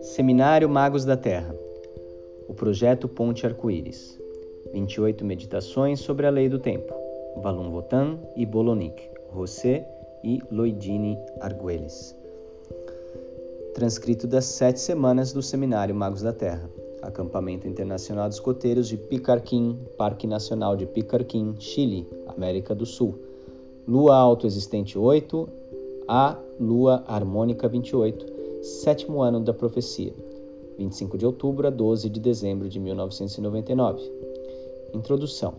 Seminário Magos da Terra. O projeto Ponte Arco-Íris. 28 meditações sobre a lei do tempo. Valum Votan e Bolonic, José e Loidine Arguelles. Transcrito das sete semanas do Seminário Magos da Terra. Acampamento Internacional dos Coteiros de Picarquim, Parque Nacional de Picarquim, Chile, América do Sul. Lua autoexistente 8, a Lua harmônica 28 sétimo ano da profecia, 25 de outubro a 12 de dezembro de 1999. Introdução.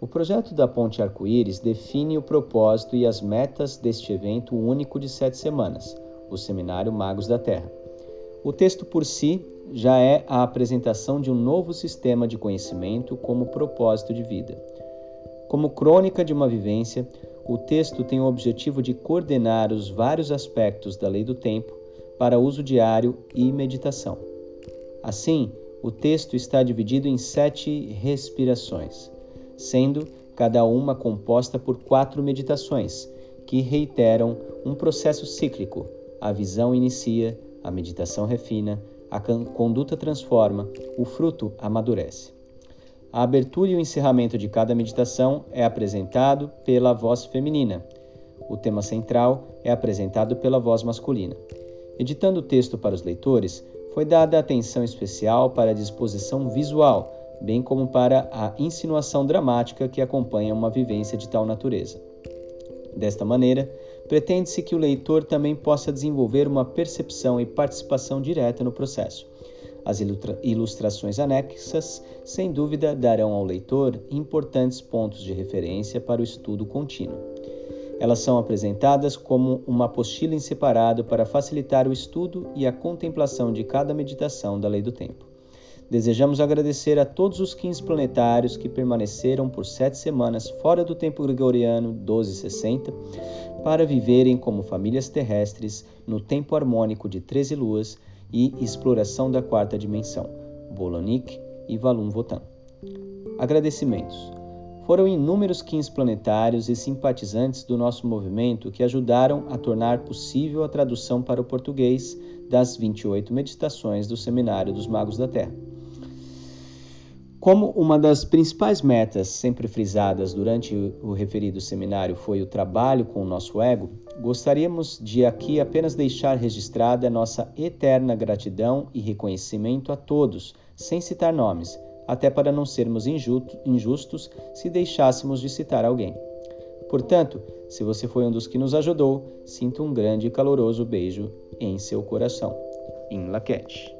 O projeto da Ponte Arco-Íris define o propósito e as metas deste evento único de sete semanas, o Seminário Magos da Terra. O texto por si já é a apresentação de um novo sistema de conhecimento como propósito de vida. Como crônica de uma vivência, o texto tem o objetivo de coordenar os vários aspectos da lei do tempo para uso diário e meditação. Assim, o texto está dividido em sete respirações, sendo cada uma composta por quatro meditações, que reiteram um processo cíclico. A visão inicia, a meditação refina, a conduta transforma, o fruto amadurece. A abertura e o encerramento de cada meditação é apresentado pela voz feminina. O tema central é apresentado pela voz masculina. Editando o texto para os leitores, foi dada atenção especial para a disposição visual, bem como para a insinuação dramática que acompanha uma vivência de tal natureza. Desta maneira, pretende-se que o leitor também possa desenvolver uma percepção e participação direta no processo. As ilustrações anexas, sem dúvida, darão ao leitor importantes pontos de referência para o estudo contínuo. Elas são apresentadas como uma apostila em separado para facilitar o estudo e a contemplação de cada meditação da lei do tempo. Desejamos agradecer a todos os 15 planetários que permaneceram por sete semanas fora do tempo gregoriano 1260 para viverem como famílias terrestres no tempo harmônico de 13 luas e exploração da quarta dimensão, Bolonik e Valum Votan. Agradecimentos. Foram inúmeros 15 planetários e simpatizantes do nosso movimento que ajudaram a tornar possível a tradução para o português das 28 meditações do Seminário dos Magos da Terra. Como uma das principais metas sempre frisadas durante o referido seminário foi o trabalho com o nosso ego, gostaríamos de aqui apenas deixar registrada nossa eterna gratidão e reconhecimento a todos, sem citar nomes, até para não sermos injustos se deixássemos de citar alguém. Portanto, se você foi um dos que nos ajudou, sinta um grande e caloroso beijo em seu coração. In Laquete.